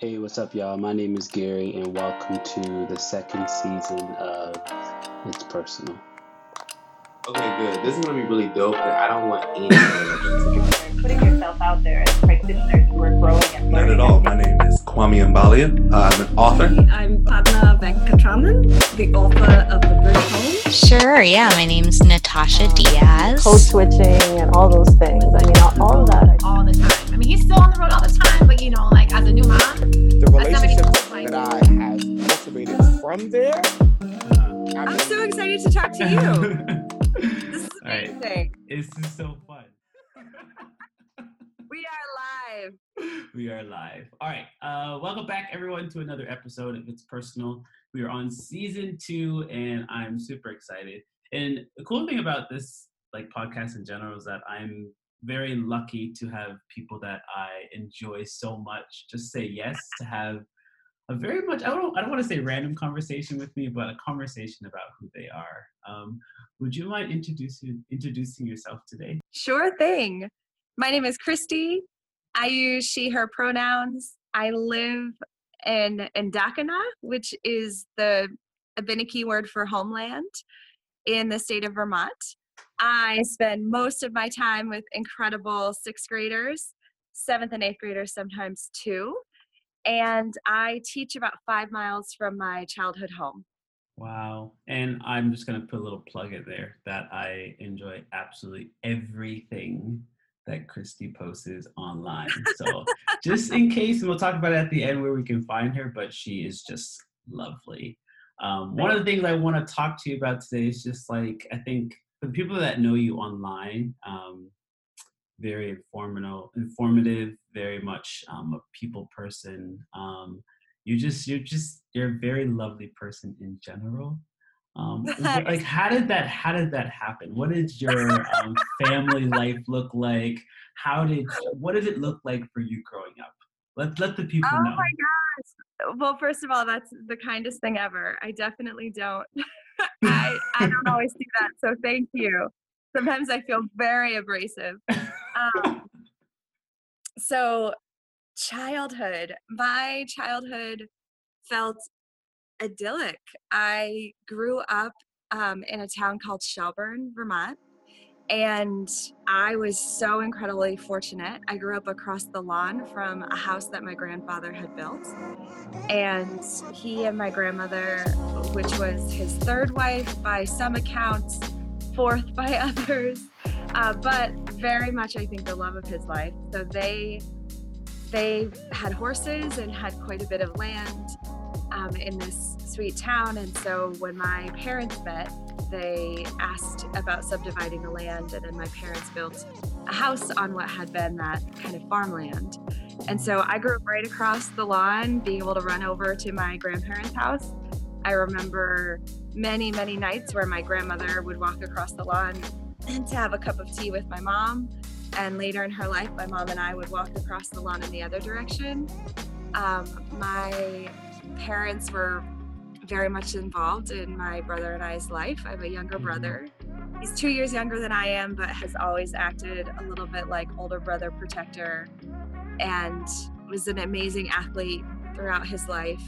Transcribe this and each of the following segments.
Hey, what's up, y'all? My name is Gary, and welcome to the second season of It's Personal. Okay, good. This is gonna be really dope, but I don't want any. putting yourself out there as practitioners who are growing and Not at all. My name is Kwame Mbalia. I'm an author. I'm Padma Venkatraman, the author of The Bridge Home. Sure, yeah. My name's Natasha Diaz. code switching and all those things. I mean, all, all of that. I- all the time. I mean, he's still on the road all the time, but you know, like as a new mom, the somebody relationships who's like- that I have cultivated from there. I I'm so excited to talk to you. This is All right. amazing. This is so fun. We are live. we are live. All right. Uh, welcome back, everyone, to another episode of It's Personal. We are on season two, and I'm super excited. And the cool thing about this like podcast in general is that I'm very lucky to have people that I enjoy so much just say yes to have a very much I don't I don't want to say random conversation with me, but a conversation about who they are. Um, would you mind introducing introducing yourself today? Sure thing. My name is Christy. I use she, her pronouns. I live in Ndakinna, which is the Abenaki word for homeland in the state of Vermont. I spend most of my time with incredible sixth graders, seventh and eighth graders, sometimes two. And I teach about five miles from my childhood home. Wow. And I'm just going to put a little plug in there that I enjoy absolutely everything that Christy posts online. So just in case, and we'll talk about it at the end where we can find her, but she is just lovely. Um, one of the things I want to talk to you about today is just like, I think for the people that know you online, um, very informative, informative, very much um, a people person. Um, you just, you're just, you're a very lovely person in general. Um, like, how did that, how did that happen? What did your um, family life look like? How did, what did it look like for you growing up? Let let the people Oh know. my gosh. Well, first of all, that's the kindest thing ever. I definitely don't. I, I don't always do that. So thank you. Sometimes I feel very abrasive. Um, so, childhood. My childhood felt idyllic. I grew up um, in a town called Shelburne, Vermont. And I was so incredibly fortunate. I grew up across the lawn from a house that my grandfather had built. And he and my grandmother, which was his third wife by some accounts, fourth by others, uh, but very much, I think, the love of his life. So they they had horses and had quite a bit of land um, in this sweet town. And so when my parents met, they asked about subdividing the land, and then my parents built a house on what had been that kind of farmland. And so I grew up right across the lawn, being able to run over to my grandparents' house. I remember many, many nights where my grandmother would walk across the lawn to have a cup of tea with my mom. And later in her life, my mom and I would walk across the lawn in the other direction. Um, my parents were very much involved in my brother and I's life. I have a younger mm-hmm. brother. He's two years younger than I am, but has always acted a little bit like older brother protector and was an amazing athlete throughout his life.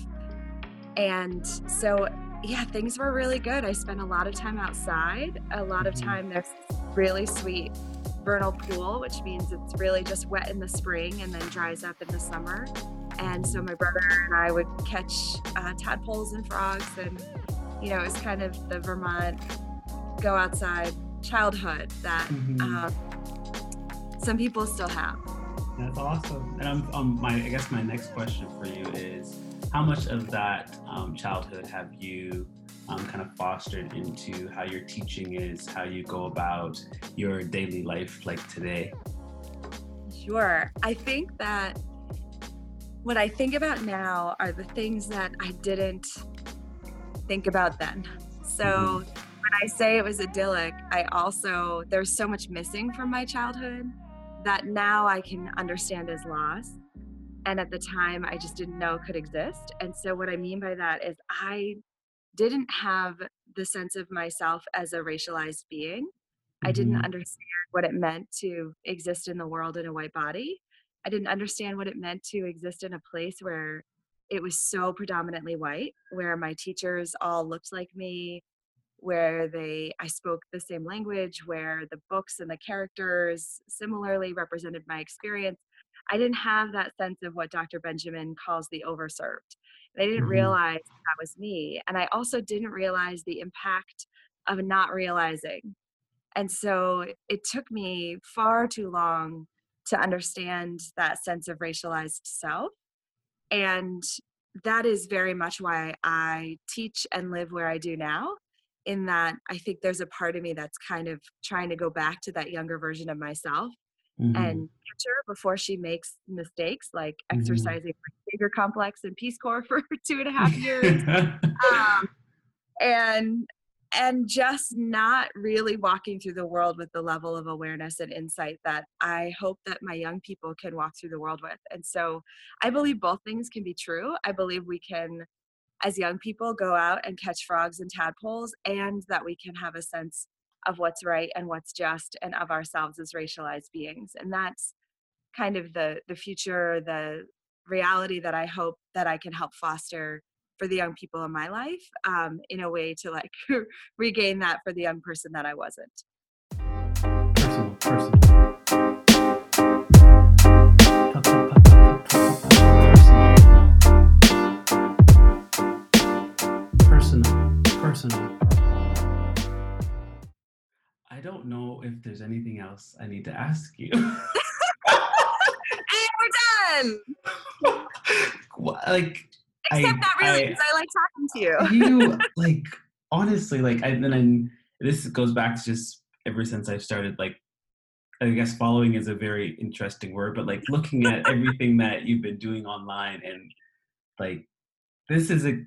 And so, yeah, things were really good. I spent a lot of time outside, a lot of mm-hmm. time there's really sweet vernal pool, which means it's really just wet in the spring and then dries up in the summer. And so my brother and I would catch uh, tadpoles and frogs, and you know, it was kind of the Vermont go outside childhood that Mhm. um, some people still have. That's awesome. And I'm, um, my, I guess my next question for you is, how much of that um, childhood have you um, kind of fostered into how your teaching is, how you go about your daily life, like today? Sure. I think that what I think about now are the things that I didn't think about then. So when I say it was idyllic, I also, there's so much missing from my childhood that now I can understand as loss. And at the time, I just didn't know could exist. And so, what I mean by that is, I didn't have the sense of myself as a racialized being. I didn't Mhm. understand what it meant to exist in the world in a white body. I didn't understand what it meant to exist in a place where it was so predominantly white, where my teachers all looked like me, where they I spoke the same language, where the books and the characters similarly represented my experience. I didn't have that sense of what Dr. Benjamin calls the overserved. I didn't Mhm. realize that was me. And I also didn't realize the impact of not realizing. And so it took me far too long to understand that sense of racialized self. And that is very much why I teach and live where I do now. In that, I think there's a part of me that's kind of trying to go back to that younger version of myself Mhm. and catch her before she makes mistakes like Mhm. exercising savior complex and Peace Corps for two and a half years um, and and just not really walking through the world with the level of awareness and insight that I hope that my young people can walk through the world with. And so I believe both things can be true. I believe we can, as young people, go out and catch frogs and tadpoles, and that we can have a sense of what's right and what's just and of ourselves as racialized beings. And that's kind of the the future, the reality that I hope that I can help foster for the young people in my life um, in a way to like regain that for the young person that I wasn't. Personal, personal. Personal. Personal. I don't know if there's anything else I need to ask you. and we're done. Like, Except not really, I- because I, like talking to you. you like honestly like I, and then this goes back to just ever since I've started like I guess following is a very interesting word, but like looking at everything that you've been doing online and like this is a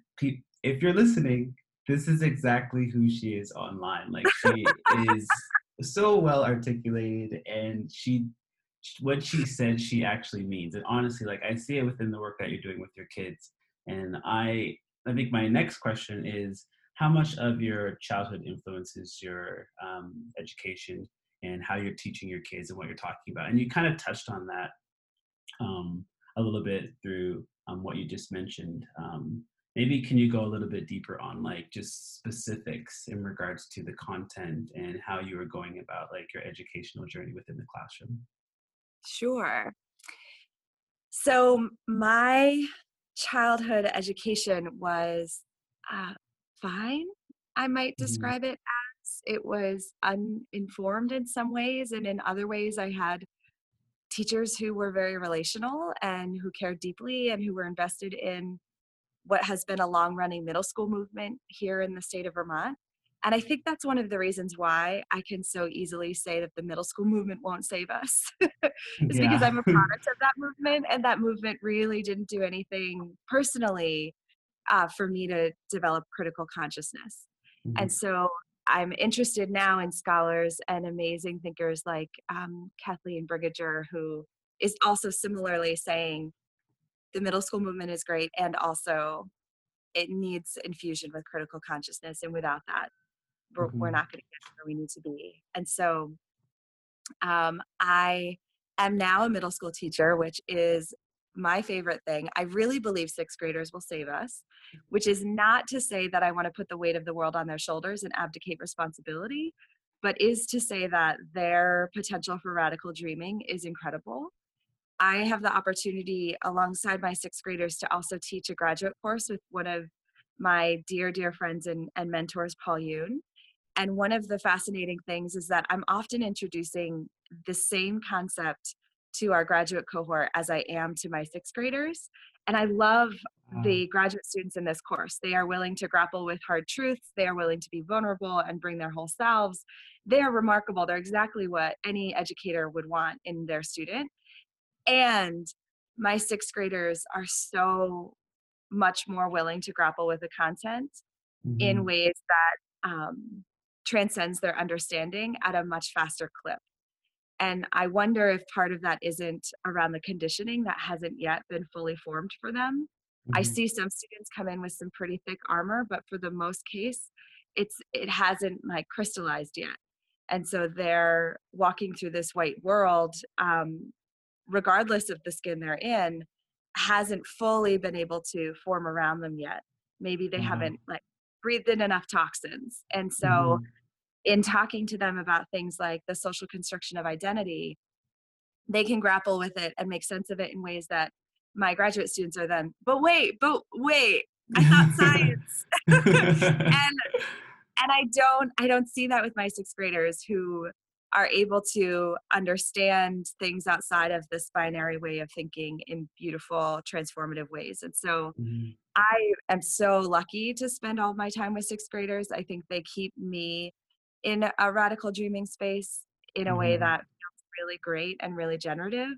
if you're listening, this is exactly who she is online. Like she is so well articulated and she what she said she actually means. And honestly, like I see it within the work that you're doing with your kids. And I I think my next question is how much of your childhood influences your um, education and how you're teaching your kids and what you're talking about. And you kind of touched on that um, a little bit through um, what you just mentioned. Um, maybe can you go a little bit deeper on like just specifics in regards to the content and how you were going about like your educational journey within the classroom? Sure. So my childhood education was uh, fine. I might Mhm. describe it as it was uninformed in some ways, and in other ways, I had teachers who were very relational and who cared deeply and who were invested in what has been a long running middle school movement here in the state of Vermont. And I think that's one of the reasons why I can so easily say that the middle school movement won't save us. it's because I'm a product of that movement, and that movement really didn't do anything personally uh, for me to develop critical consciousness. And so I'm interested now in scholars and amazing thinkers like um, Kathleen Brinegar, who is also similarly saying the middle school movement is great and also it needs infusion with critical consciousness. And without that, we're, we're Mhm. not going to get where we need to be. And so um, I am now a middle school teacher, which is my favorite thing. I really believe sixth graders will save us, which is not to say that I want to put the weight of the world on their shoulders and abdicate responsibility, but is to say that their potential for radical dreaming is incredible. I have the opportunity alongside my sixth graders to also teach a graduate course with one of my dear, dear friends and, and mentors, Paul Yoon. And one of the fascinating things is that I'm often introducing the same concept to our graduate cohort as I am to my sixth graders. And I love the graduate students in this course. They are willing to grapple with hard truths, they are willing to be vulnerable and bring their whole selves. They are remarkable. They're exactly what any educator would want in their student. And my sixth graders are so much more willing to grapple with the content in Mhm. ways that um, transcends their understanding at a much faster clip. And I wonder if part of that isn't around the conditioning that hasn't yet been fully formed for them. I Mhm. see some students come in with some pretty thick armor, but for the most case, it's it hasn't like crystallized yet. And so they're walking through this white world um, regardless of the skin they're in, hasn't fully been able to form around them yet. Maybe they Mhm. haven't like breathed in enough toxins. And so Mhm. In talking to them about things like the social construction of identity, they can grapple with it and make sense of it in ways that my graduate students are then, but wait, but wait, I thought science. and and I don't I don't see that with my sixth graders who are able to understand things outside of this binary way of thinking in beautiful transformative ways. And so Mhm. I am so lucky to spend all my time with sixth graders. I think they keep me in a radical dreaming space in a way Mhm. that feels really great and really generative.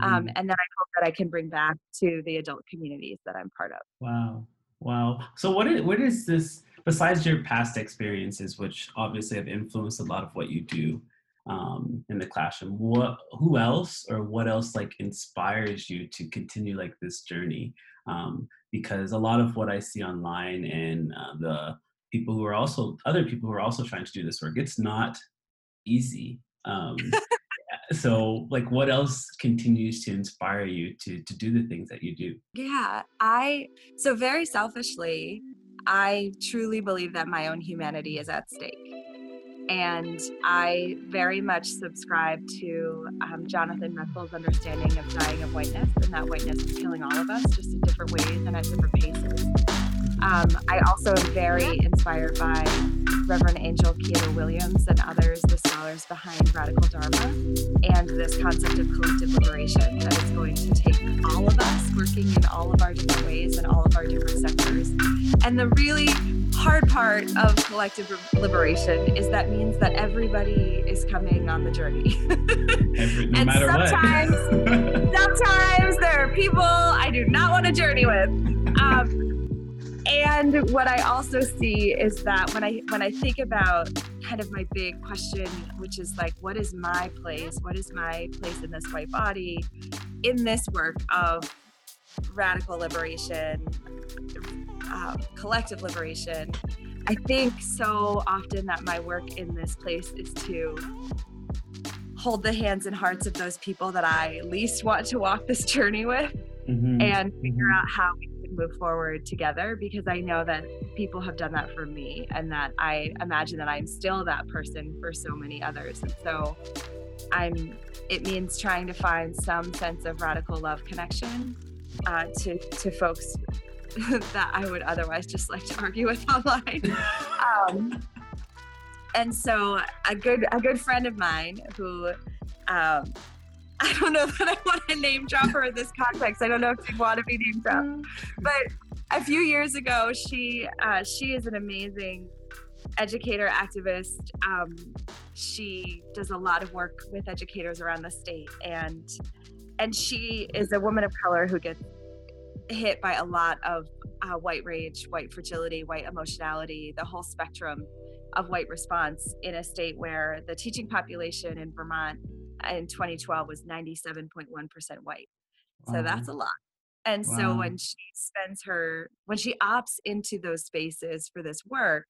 Um, Mhm. and then I hope that I can bring back to the adult communities that I'm part of. Wow. Wow. So what is what is this besides your past experiences, which obviously have influenced a lot of what you do um, in the classroom? What who else or what else like inspires you to continue like this journey? Um, because a lot of what I see online and uh, the people who are also other people who are also trying to do this work, it's not easy. Um, so like what else continues to inspire you to to do the things that you do? Yeah, I so very selfishly, I truly believe that my own humanity is at stake. And I very much subscribe to um, Jonathan Metzl's understanding of dying of whiteness, and that whiteness is killing all of us, just in different ways and at different paces. Um, I also am very inspired by Reverend Angel Kyodo Williams and others, the scholars behind Radical Dharma, and this concept of collective liberation that is going to take all of us working in all of our different ways and all of our different sectors. And the really hard part of collective liberation is that means that everybody is coming on the journey. Every, no and matter sometimes, sometimes there are people I do not want to journey with. Um, and what I also see is that when I when I think about kind of my big question, which is like, what is my place? What is my place in this white body, in this work of radical liberation, um, collective liberation? I think so often that my work in this place is to hold the hands and hearts of those people that I least want to walk this journey with Mhm. and figure out how we move forward together because I know that people have done that for me and that I imagine that I'm still that person for so many others. And so I'm it means trying to find some sense of radical love connection uh, to to folks that I would otherwise just like to argue with online. um, and so a good a good friend of mine who um, I don't know that I want to name drop her in this context. I don't know if you want to be named dropped, but a few years ago, she uh, she is an amazing educator activist. Um, she does a lot of work with educators around the state, and and she is a woman of color who gets hit by a lot of uh, white rage, white fragility, white emotionality, the whole spectrum of white response in a state where the teaching population in Vermont in 2012 was 97.1% white. So Wow. that's a lot. And so when she spends her, when she opts into those spaces for this work,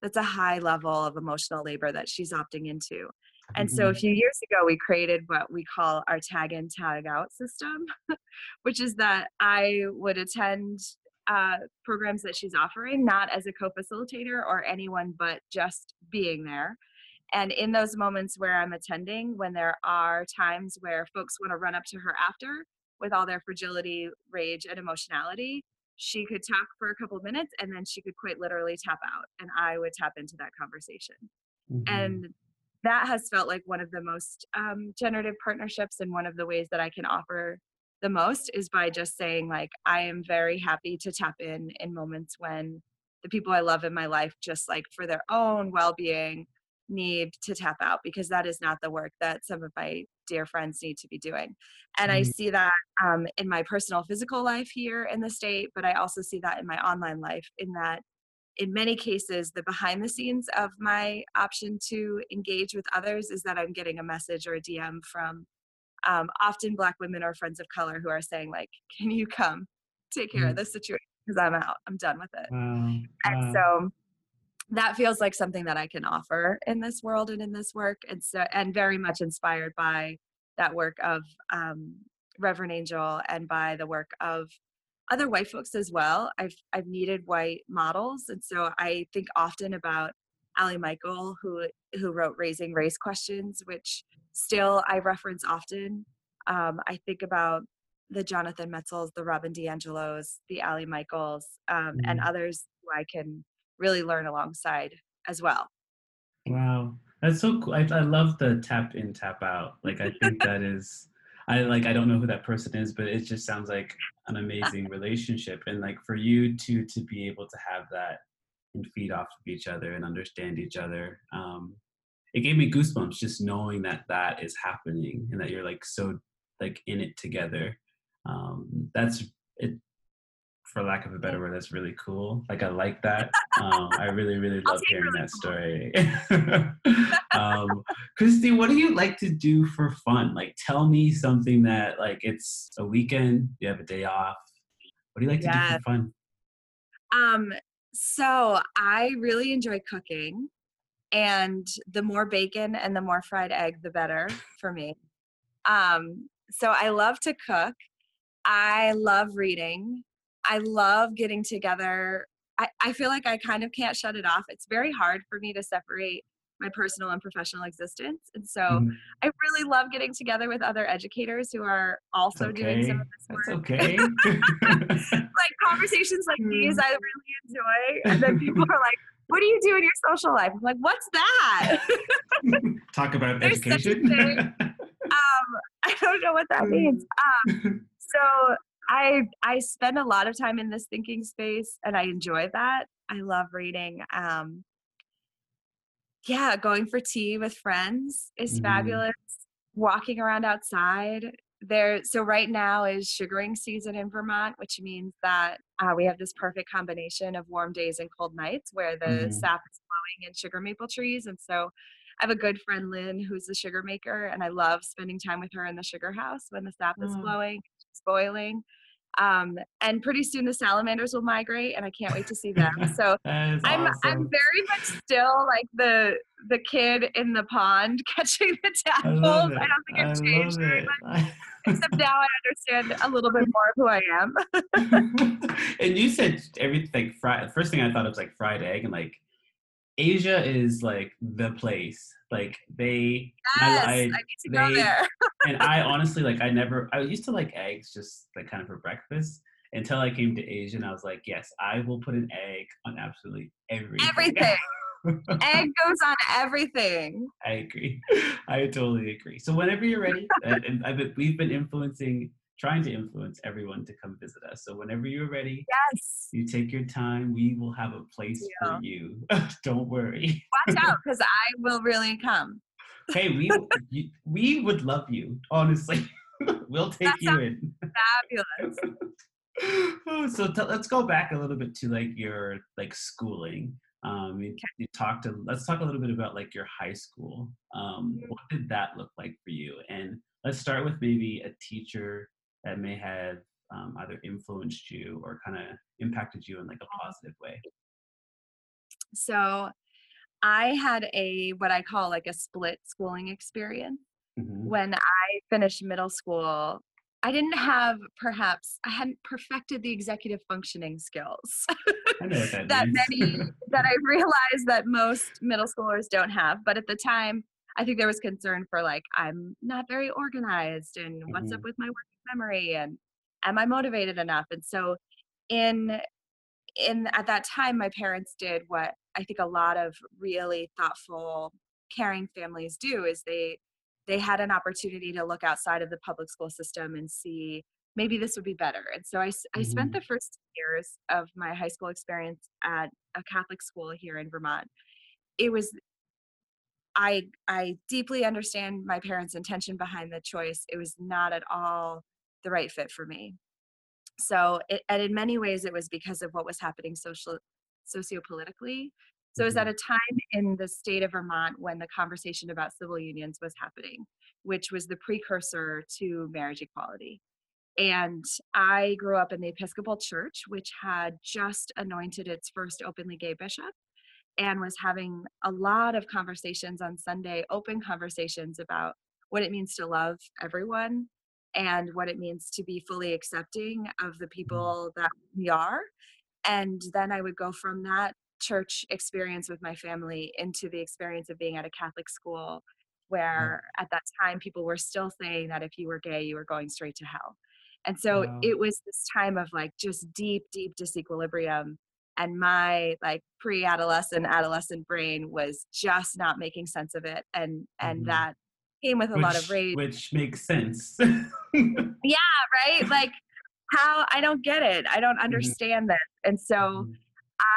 that's a high level of emotional labor that she's opting into. And so a Mhm. few years ago, we created what we call our tag in, tag out system, which is that I would attend uh, programs that she's offering, not as a co facilitator or anyone, but just being there. And in those moments where I'm attending, when there are times where folks want to run up to her after with all their fragility, rage, and emotionality, she could talk for a couple of minutes and then she could quite literally tap out, and I would tap into that conversation. Mhm. And that has felt like one of the most um, generative partnerships and one of the ways that I can offer the most is by just saying like I am very happy to tap in in moments when the people I love in my life just like for their own well-being need to tap out because that is not the work that some of my dear friends need to be doing. And I Mhm. see that um, in my personal physical life here in the state, but I also see that in my online life in that in many cases, the behind the scenes of my option to engage with others is that I'm getting a message or a DM from um, often Black women or friends of color who are saying, like, can you come take care of Mm. this situation? Because I'm out, I'm done with it. Wow. And wow. so that feels like something that I can offer in this world and in this work. And so, and very much inspired by that work of um, Reverend Angel and by the work of other white folks as well. I've I've needed white models, and so I think often about Ali Michael, who who wrote Raising Race Questions, which still I reference often. Um, I think about the Jonathan Metzls, the Robin DiAngelos, the Ali Michaels, um, and Mhm. others who I can really learn alongside as well. Wow, that's so cool. I, I love the tap in, tap out. Like I think that is, I like I don't know who that person is, but it just sounds like an amazing relationship. And like for you two to be able to have that and feed off of each other and understand each other, um, it gave me goosebumps just knowing that that is happening and that you're like so like in it together. Um, that's it. For lack of a better word, that's really cool. Like I like that. Um, I really, really love hearing that story. um, Christy, what do you like to do for fun? Like, tell me something that like it's a weekend, you have a day off. What do you like to do for fun? Um, so I really enjoy cooking, and the more bacon and the more fried egg, the better for me. Um, so I love to cook. I love reading. I love getting together. I, I feel like I kind of can't shut it off. It's very hard for me to separate my personal and professional existence. And so Mhm. I really love getting together with other educators who are also That's doing some of this work That's okay. like conversations like these I really enjoy. And then people are like, what do you do in your social life? I'm like, what's that? Talk about There's such a education. um, I don't know what that means. Um, so I I spend a lot of time in this thinking space and I enjoy that. I love reading. Um, yeah, going for tea with friends is Mhm. fabulous. Walking around outside. There, so right now is sugaring season in Vermont, which means that uh, we have this perfect combination of warm days and cold nights where the Mhm. sap is flowing in sugar maple trees. And so I have a good friend, Lynn, who's a sugar maker, and I love spending time with her in the sugar house when the sap is Oh. flowing, it's boiling. Um, and pretty soon the salamanders will migrate, and I can't wait to see them. So I'm I'm very much still like the the kid in the pond catching the I tadpoles. love I, don't think I I've changed very much, except now I understand a little bit more of who I am. and you said everything like fried. First thing I thought of was like fried egg, and like Asia is like the place. Like they, Yes, I, I, I- need to go they- there. and I honestly like I never. I used to like eggs just like kind of for breakfast until I came to Asia, and I was like, yes, I will put an egg on absolutely everything. Everything. Egg goes on everything. I agree. I totally agree. So whenever you're ready, and, and I've been, we've been influencing, trying to influence everyone to come visit us. So whenever you're ready, Yes. you take your time. We will have a place for you. Don't worry. Watch out, because I will really come. Hey, we you, we would love you. Honestly, we'll take That you in. Fabulous. Oh, so t- let's go back a little bit to like your like schooling. Um, you, you talked. To, let's talk a little bit about like your high school. Um, Mm-hmm. what did that look like for you? And let's start with maybe a teacher that may have um, either influenced you or kind of impacted you in like a positive way. So I had a what I call like a split schooling experience. Mhm. When I finished middle school, I didn't have perhaps I hadn't perfected the executive functioning skills I know what that, that many that I realized that most middle schoolers don't have. But at the time, I think there was concern for like I'm not very organized and what's up Mhm. with my working memory and am I motivated enough? And so in in at that time my parents did what I think a lot of really thoughtful caring families do is they they had an opportunity to look outside of the public school system and see maybe this would be better. And so I, spent Mhm. the first years of my high school experience at a Catholic school here in Vermont. It was I I deeply understand my parents' intention behind the choice. It was not at all the right fit for me. So, it, and in many ways, it was because of what was happening social, sociopolitically. So, it was at a time in the state of Vermont when the conversation about civil unions was happening, which was the precursor to marriage equality. And I grew up in the Episcopal Church, which had just anointed its first openly gay bishop and was having a lot of conversations on Sunday, open conversations about what it means to love everyone and what it means to be fully accepting of the people that we are. And then I would go from that church experience with my family into the experience of being at a Catholic school where at that time people were still saying that if you were gay, you were going straight to hell. And so Wow. it was this time of like just deep, deep disequilibrium. And my like pre-adolescent, adolescent brain was just not making sense of it. And and Mhm. that came with a lot of Which- rage. Which makes sense. Yeah, right? Like how I don't get it. I don't understand this. And so Mhm.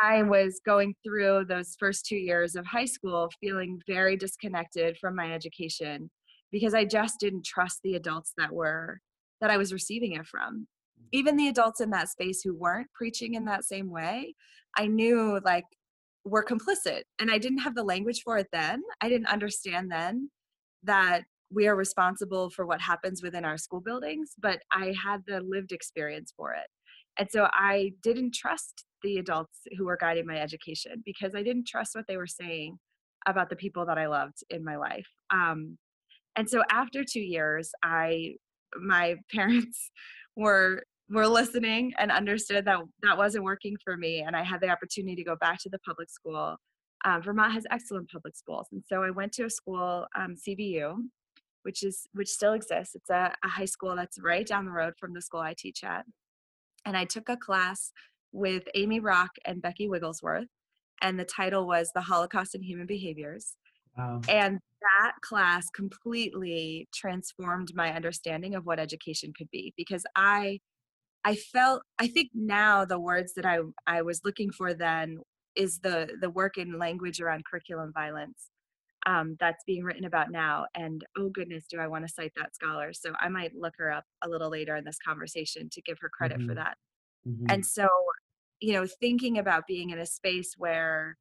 I was going through those first two years of high school feeling very disconnected from my education because I just didn't trust the adults that were that I was receiving it from. Even the adults in that space who weren't preaching in that same way, I knew like were complicit and I didn't have the language for it then. I didn't understand then that we are responsible for what happens within our school buildings, but I had the lived experience for it. And so I didn't trust the adults who were guiding my education because I didn't trust what they were saying about the people that I loved in my life. Um, and so after two years, I my parents were were listening and understood that that wasn't working for me, and I had the opportunity to go back to the public school. Um, Vermont has excellent public schools, and so I went to a school, um, CVU, which is which still exists. It's a, a high school that's right down the road from the school I teach at. And I took a class with Amy Rock and Becky Wigglesworth, and the title was The Holocaust and Human Behaviors. Wow. And that class completely transformed my understanding of what education could be because I I felt I think now the words that I I was looking for then is the the work in language around curriculum violence um, that's being written about now. And oh goodness, do I want to cite that scholar? So I might look her up a little later in this conversation to give her credit for Mhm. that. Mhm. And so, you know, thinking about being in a space where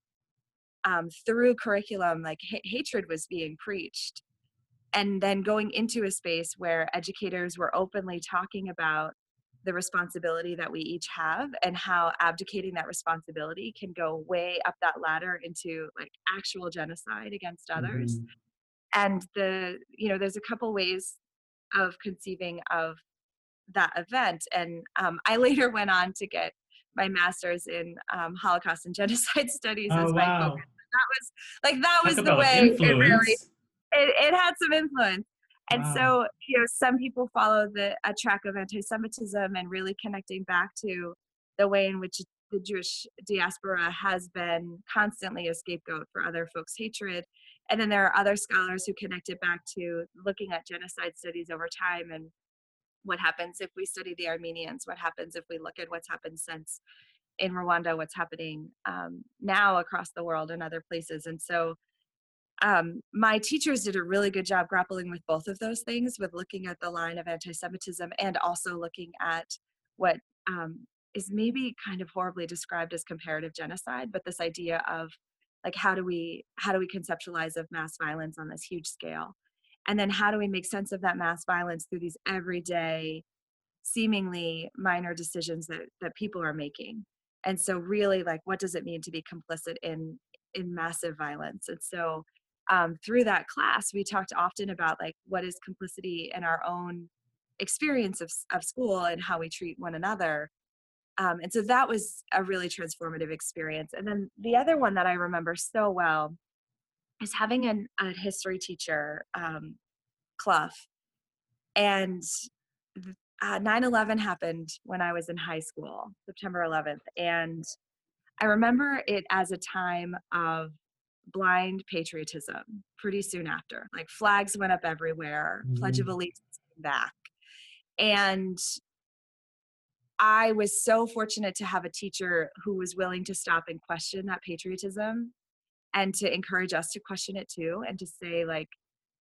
um, through curriculum, like ha- hatred was being preached, and then going into a space where educators were openly talking about the responsibility that we each have and how abdicating that responsibility can go way up that ladder into like actual genocide against others Mhm. and the you know there's a couple ways of conceiving of that event and um, i later went on to get my master's in um, holocaust and genocide studies as Oh my wow. focus that was like that was the way it really it, it had some influence and Wow. so you know some people follow the a track of anti-semitism and really connecting back to the way in which the jewish diaspora has been constantly a scapegoat for other folks hatred and then there are other scholars who connect it back to looking at genocide studies over time and what happens if we study the armenians what happens if we look at what's happened since in rwanda what's happening um, now across the world and other places and so um, my teachers did a really good job grappling with both of those things with looking at the line of anti-semitism and also looking at what um, is maybe kind of horribly described as comparative genocide but this idea of like how do we how do we conceptualize of mass violence on this huge scale? And then how do we make sense of that mass violence through these everyday seemingly minor decisions that that people are making? And so really like what does it mean to be complicit in in massive violence? And so um, through that class we talked often about like what is complicity in our own experience of, of school and how we treat one another. Um, and so that was a really transformative experience. And then the other one that i remember so well is having an, a history teacher um, clough. And th- uh, 9-11 happened when i was in high school september 11th and i remember it as a time of blind patriotism pretty soon after like flags went up everywhere pledge of Mhm. allegiance came back and i was so fortunate to have a teacher who was willing to stop and question that patriotism and to encourage us to question it too and to say like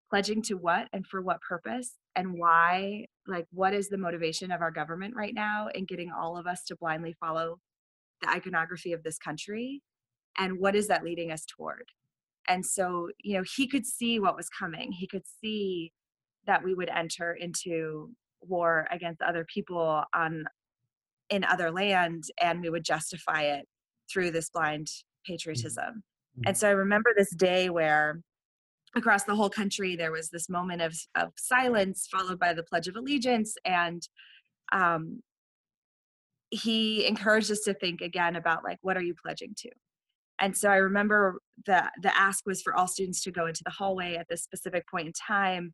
pledging to what and for what purpose and why like what is the motivation of our government right now in getting all of us to blindly follow the iconography of this country and what is that leading us toward? And so you know he could see what was coming. He could see that we would enter into war against other people on in other land and we would justify it through this blind patriotism. And so i remember this day where across the whole country there was this moment of of silence followed by the pledge of allegiance and um he encouraged us to think again about like what are you pledging to and so i remember the the ask was for all students to go into the hallway at this specific point in time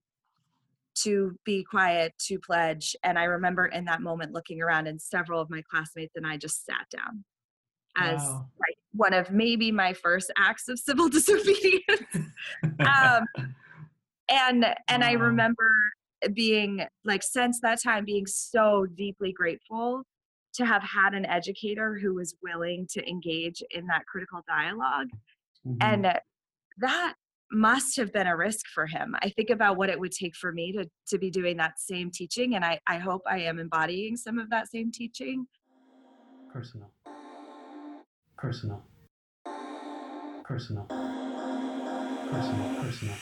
to be quiet to pledge and i remember in that moment looking around and several of my classmates and i just sat down as Wow. like one of maybe my first acts of civil disobedience um, and and i remember being like since that time being so deeply grateful to have had an educator who was willing to engage in that critical dialogue Mhm. and that must have been a risk for him. I think about what it would take for me to to be doing that same teaching and i i hope i am embodying some of that same teaching. Personal. Personal. Personal. Personal personal.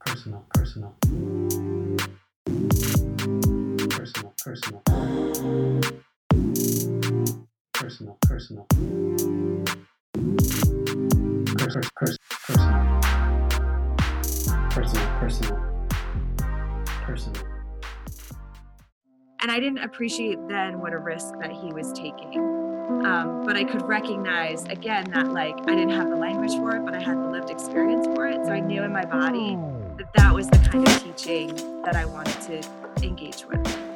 Personal personal personal personal personal personal Pers- pers- personal personal personal personal and I didn't appreciate then what a risk that he was taking. Um, but I could recognize again that like I didn't have the language for it, but I had the lived experience for it. So I knew in my body that that was the kind of teaching that I wanted to engage with.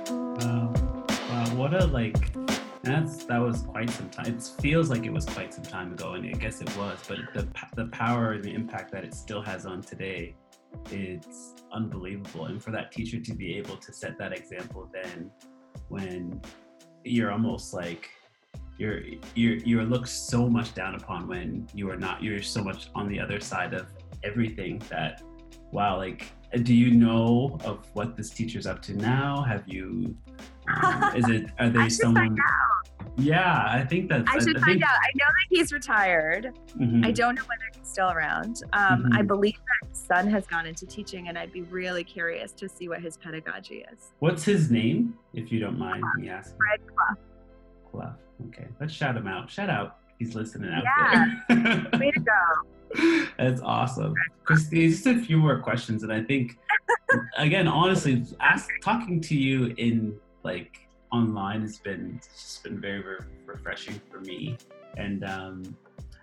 What a like that's that was quite some time. It feels like it was quite some time ago, and I guess it was. But the the power and the impact that it still has on today, it's unbelievable. And for that teacher to be able to set that example, then when you're almost like you're you're you're looked so much down upon when you are not. You're so much on the other side of everything that wow like do you know of what this teacher's up to now have you um, is it are they I someone yeah i think that's I should I find think, out. I know that he's retired. Mhm. I don't know whether he's still around. Um, I Mhm. believe that his son has gone into teaching, and I'd be really curious to see what his pedagogy is. what's his name if you don't mind me asking Fred Clough. Clough. okay let's shout him out shout out he's listening out Yeah. there Way to go. That's awesome. Christy, just a few more questions. And I think, again, honestly, ask, talking to you in like online has been, it's just been very, very refreshing for me. And um,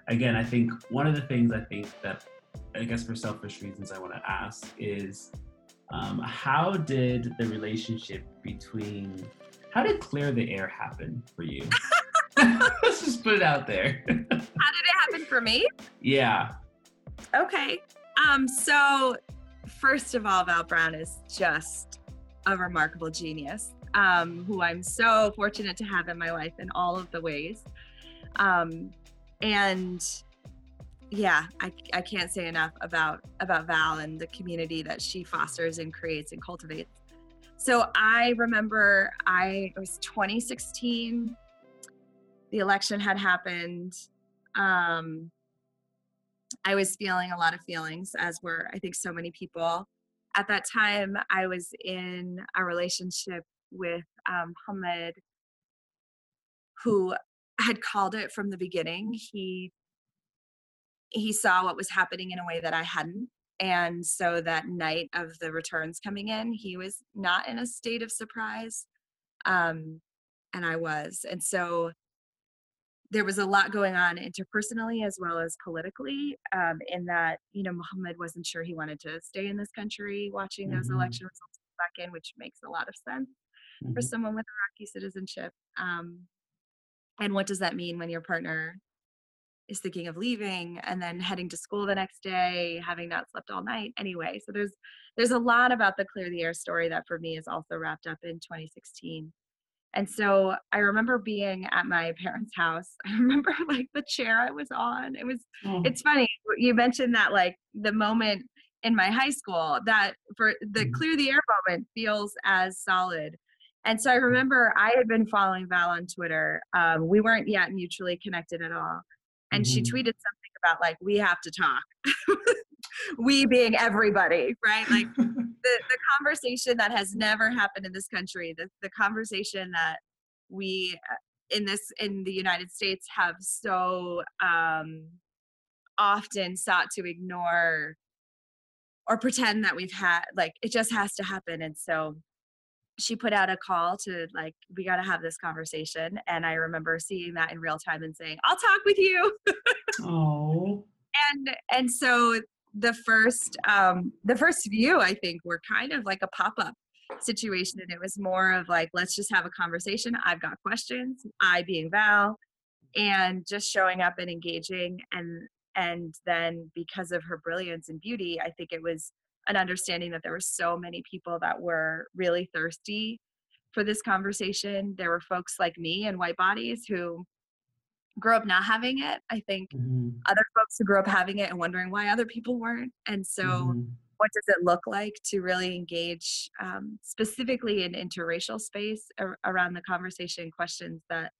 again, I think one of the things I think that, I guess for selfish reasons, I want to ask is um, how did the relationship between, how did Clear the Air happen for you? Let's just put it out there. How did it happen for me? yeah. Okay. Um, so first of all, Val Brown is just a remarkable genius, um, who I'm so fortunate to have in my life in all of the ways. Um, and yeah, I, I can't say enough about about Val and the community that she fosters and creates and cultivates. So I remember I it was 2016. The election had happened. Um, I was feeling a lot of feelings, as were I think so many people. At that time, I was in a relationship with um, Hamid, who had called it from the beginning. He he saw what was happening in a way that I hadn't, and so that night of the returns coming in, he was not in a state of surprise, um, and I was, and so there was a lot going on interpersonally as well as politically um, in that you know muhammad wasn't sure he wanted to stay in this country watching those Mhm. election results back in which makes a lot of sense for Mhm. someone with iraqi citizenship um, and what does that mean when your partner is thinking of leaving and then heading to school the next day having not slept all night anyway so there's there's a lot about the clear the air story that for me is also wrapped up in 2016 and so I remember being at my parents' house. I remember like the chair I was on. It was Oh. it's funny. You mentioned that like the moment in my high school that for the Mhm. clear the air moment feels as solid. And so I remember I had been following Val on Twitter. Um, we weren't yet mutually connected at all. And she Mhm. tweeted something about like, we have to talk. we being everybody, right? Like the, the conversation that has never happened in this country, the, the conversation that we uh, in this in the United States have so um, often sought to ignore or pretend that we've had like it just has to happen and so she put out a call to like we got to have this conversation and i remember seeing that in real time and saying i'll talk with you. Oh and and so the first um the first view i think were kind of like a pop-up situation and it was more of like let's just have a conversation. I've got questions. I being val. And just showing up and engaging and and then because of her brilliance and beauty i think it was an understanding that there were so many people that were really thirsty for this conversation there were folks like me and white bodies who grew up not having it i think Mhm. other folks who grew up having it and wondering why other people weren't and so Mhm. what does it look like to really engage um, specifically in interracial space ar- around the conversation questions that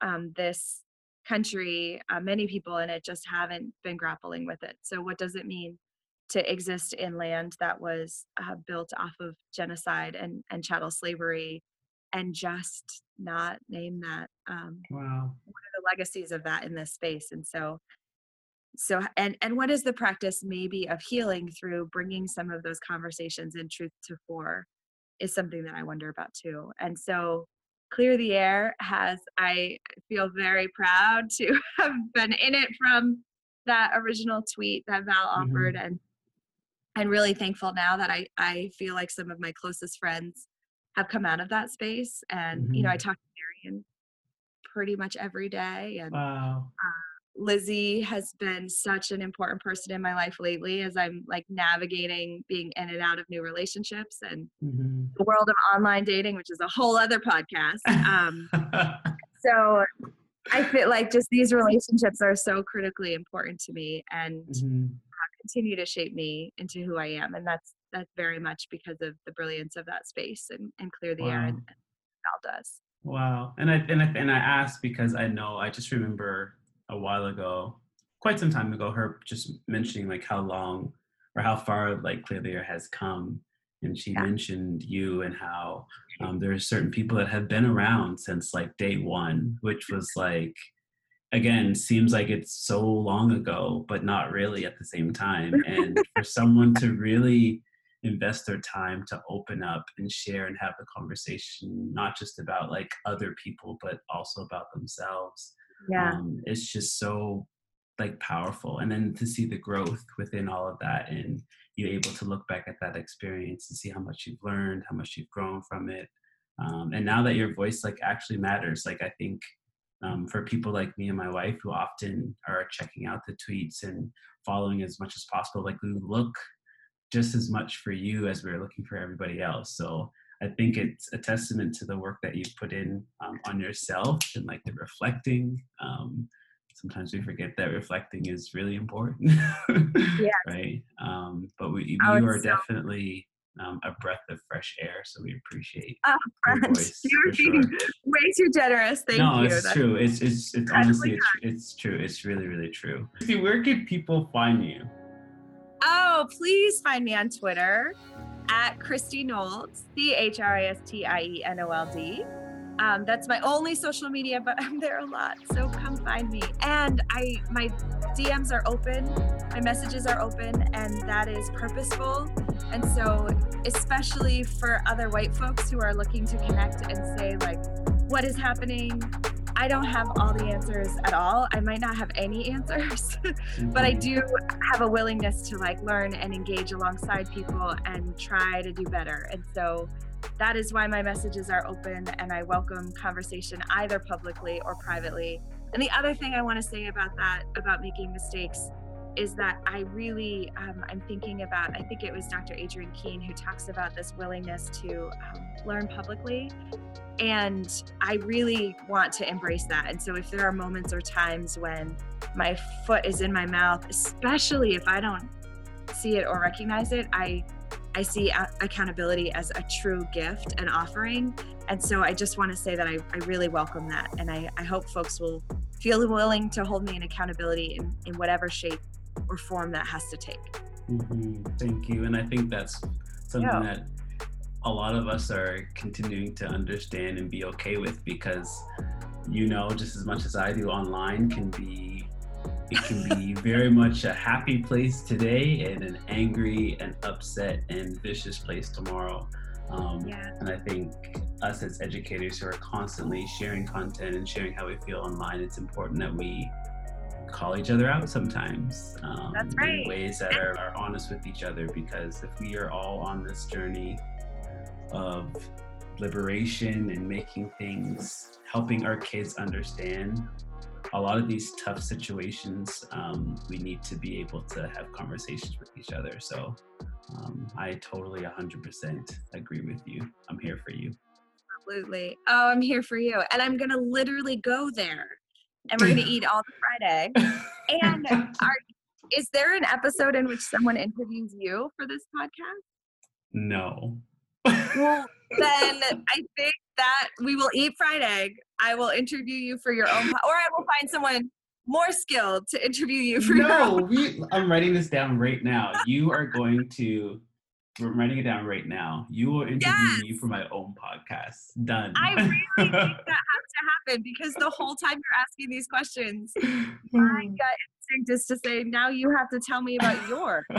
um, this country uh, many people in it just haven't been grappling with it so what does it mean to exist in land that was uh, built off of genocide and, and chattel slavery and just not name that um, wow. what are the legacies of that in this space and so so and and what is the practice maybe of healing through bringing some of those conversations in truth to fore is something that i wonder about too and so clear the air has i feel very proud to have been in it from that original tweet that val offered and and really thankful now that i i feel like some of my closest friends have come out of that space and you know i Mhm. talk to marion pretty much every day and wow Lizzie has been such an important person in my life lately as I'm like navigating being in and out of new relationships and Mhm. the world of online dating, which is a whole other podcast. Um, so I feel like just these relationships are so critically important to me and Mhm. Continue to shape me into who I am. And that's that's very much because of the brilliance of that space and, and clear the air Wow. and, and Val does. Wow. And I and I and I asked because I know I just remember a while ago, quite some time ago, her just mentioning like how long or how far like Clear the Air has come. And she Yeah. mentioned you and how um, there are certain people that have been around since like day one, which was like again seems like it's so long ago, but not really at the same time. And for someone to really invest their time to open up and share and have the conversation not just about like other people but also about themselves Yeah. um, it's just so like powerful and then to see the growth within all of that and you're able to look back at that experience and see how much you've learned how much you've grown from it um, and now that your voice like actually matters like i think um, for people like me and my wife who often are checking out the tweets and following as much as possible like we look just as much for you as we're looking for everybody else. So i think it's a testament to the work that you've put in um, on yourself and like the reflecting um, sometimes we forget that reflecting is really important right? Um, but we, you are definitely um, a breath of fresh air so we appreciate Oh, your French, voice, you're being sure. way too generous. Thank no, you. No, it's That's- true. It's it's it's honestly it's, it's true. It's really really true. See, where can people find you? Oh, please find me on Twitter at Christie Nold, C H R I S T I E N O L D. Um, that's my only social media, but I'm there a lot. So come find me. And I my DMs are open, my messages are open, and that is purposeful. And so, especially for other white folks who are looking to connect and say, like, what is happening? I don't have all the answers at all. I might not have any answers, but I Mhm. do have a willingness to like learn and engage alongside people and try to do better. And so that is why my messages are open and I welcome conversation either publicly or privately. And the other thing I want to say about that, about making mistakes, is that I really, um, I'm thinking about, I think it was Dr. Adrienne Keene who talks about this willingness to um, learn publicly. And I really want to embrace that. And so if there are moments or times when my foot is in my mouth, especially if I don't see it or recognize it, I I see a- accountability as a true gift and offering. And so I just want to say that I, I really welcome that. And I, I hope folks will feel willing to hold me in accountability in, in whatever shape or form that has to take. hmm Thank you. And I think that's something Yeah. that a lot of us are continuing to understand and be okay with because you know just as much as I do online can be it can be very much a happy place today and an angry and upset and vicious place tomorrow. Um, Yeah. And I think us as educators who are constantly sharing content and sharing how we feel online, it's important that we call each other out sometimes um, That's right. in ways that are, are honest with each other. Because if we are all on this journey of liberation and making things, helping our kids understand a lot of these tough situations, um, we need to be able to have conversations with each other. So um, I totally 100% agree with you. I'm here for you. Absolutely. Oh, I'm here for you. And I'm going to literally go there and we're going to eat all the fried egg. And are, is there an episode in which someone interviews you for this podcast? No. Well, then I think that we will eat fried egg. I will interview you for your own, po- or I will find someone more skilled to interview you for your no, own. we, I'm writing this down right now. You are going to, I'm writing it down right now. You will interview me Yes. for my own podcast. Done. I really think that has to happen because the whole time you're asking these questions, my gut instinct is to say, now you have to tell me about your.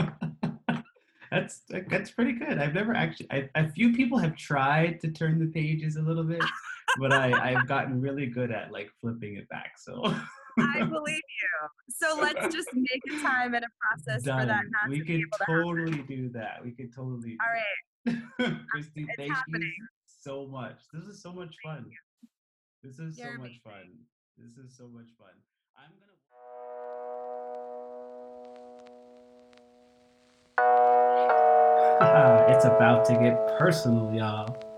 that's that's pretty good. I've never actually. I, a few people have tried to turn the pages a little bit, but I I've gotten really good at like flipping it back. So I believe you. So let's just make a time and a process for that not We to could able to totally do that. We could totally. All right. that. Uh, Christie, It's thank happening. you so much. This is so much fun. This is so You're much fun. This is so much fun. I'm gonna. it's about to get personal, y'all.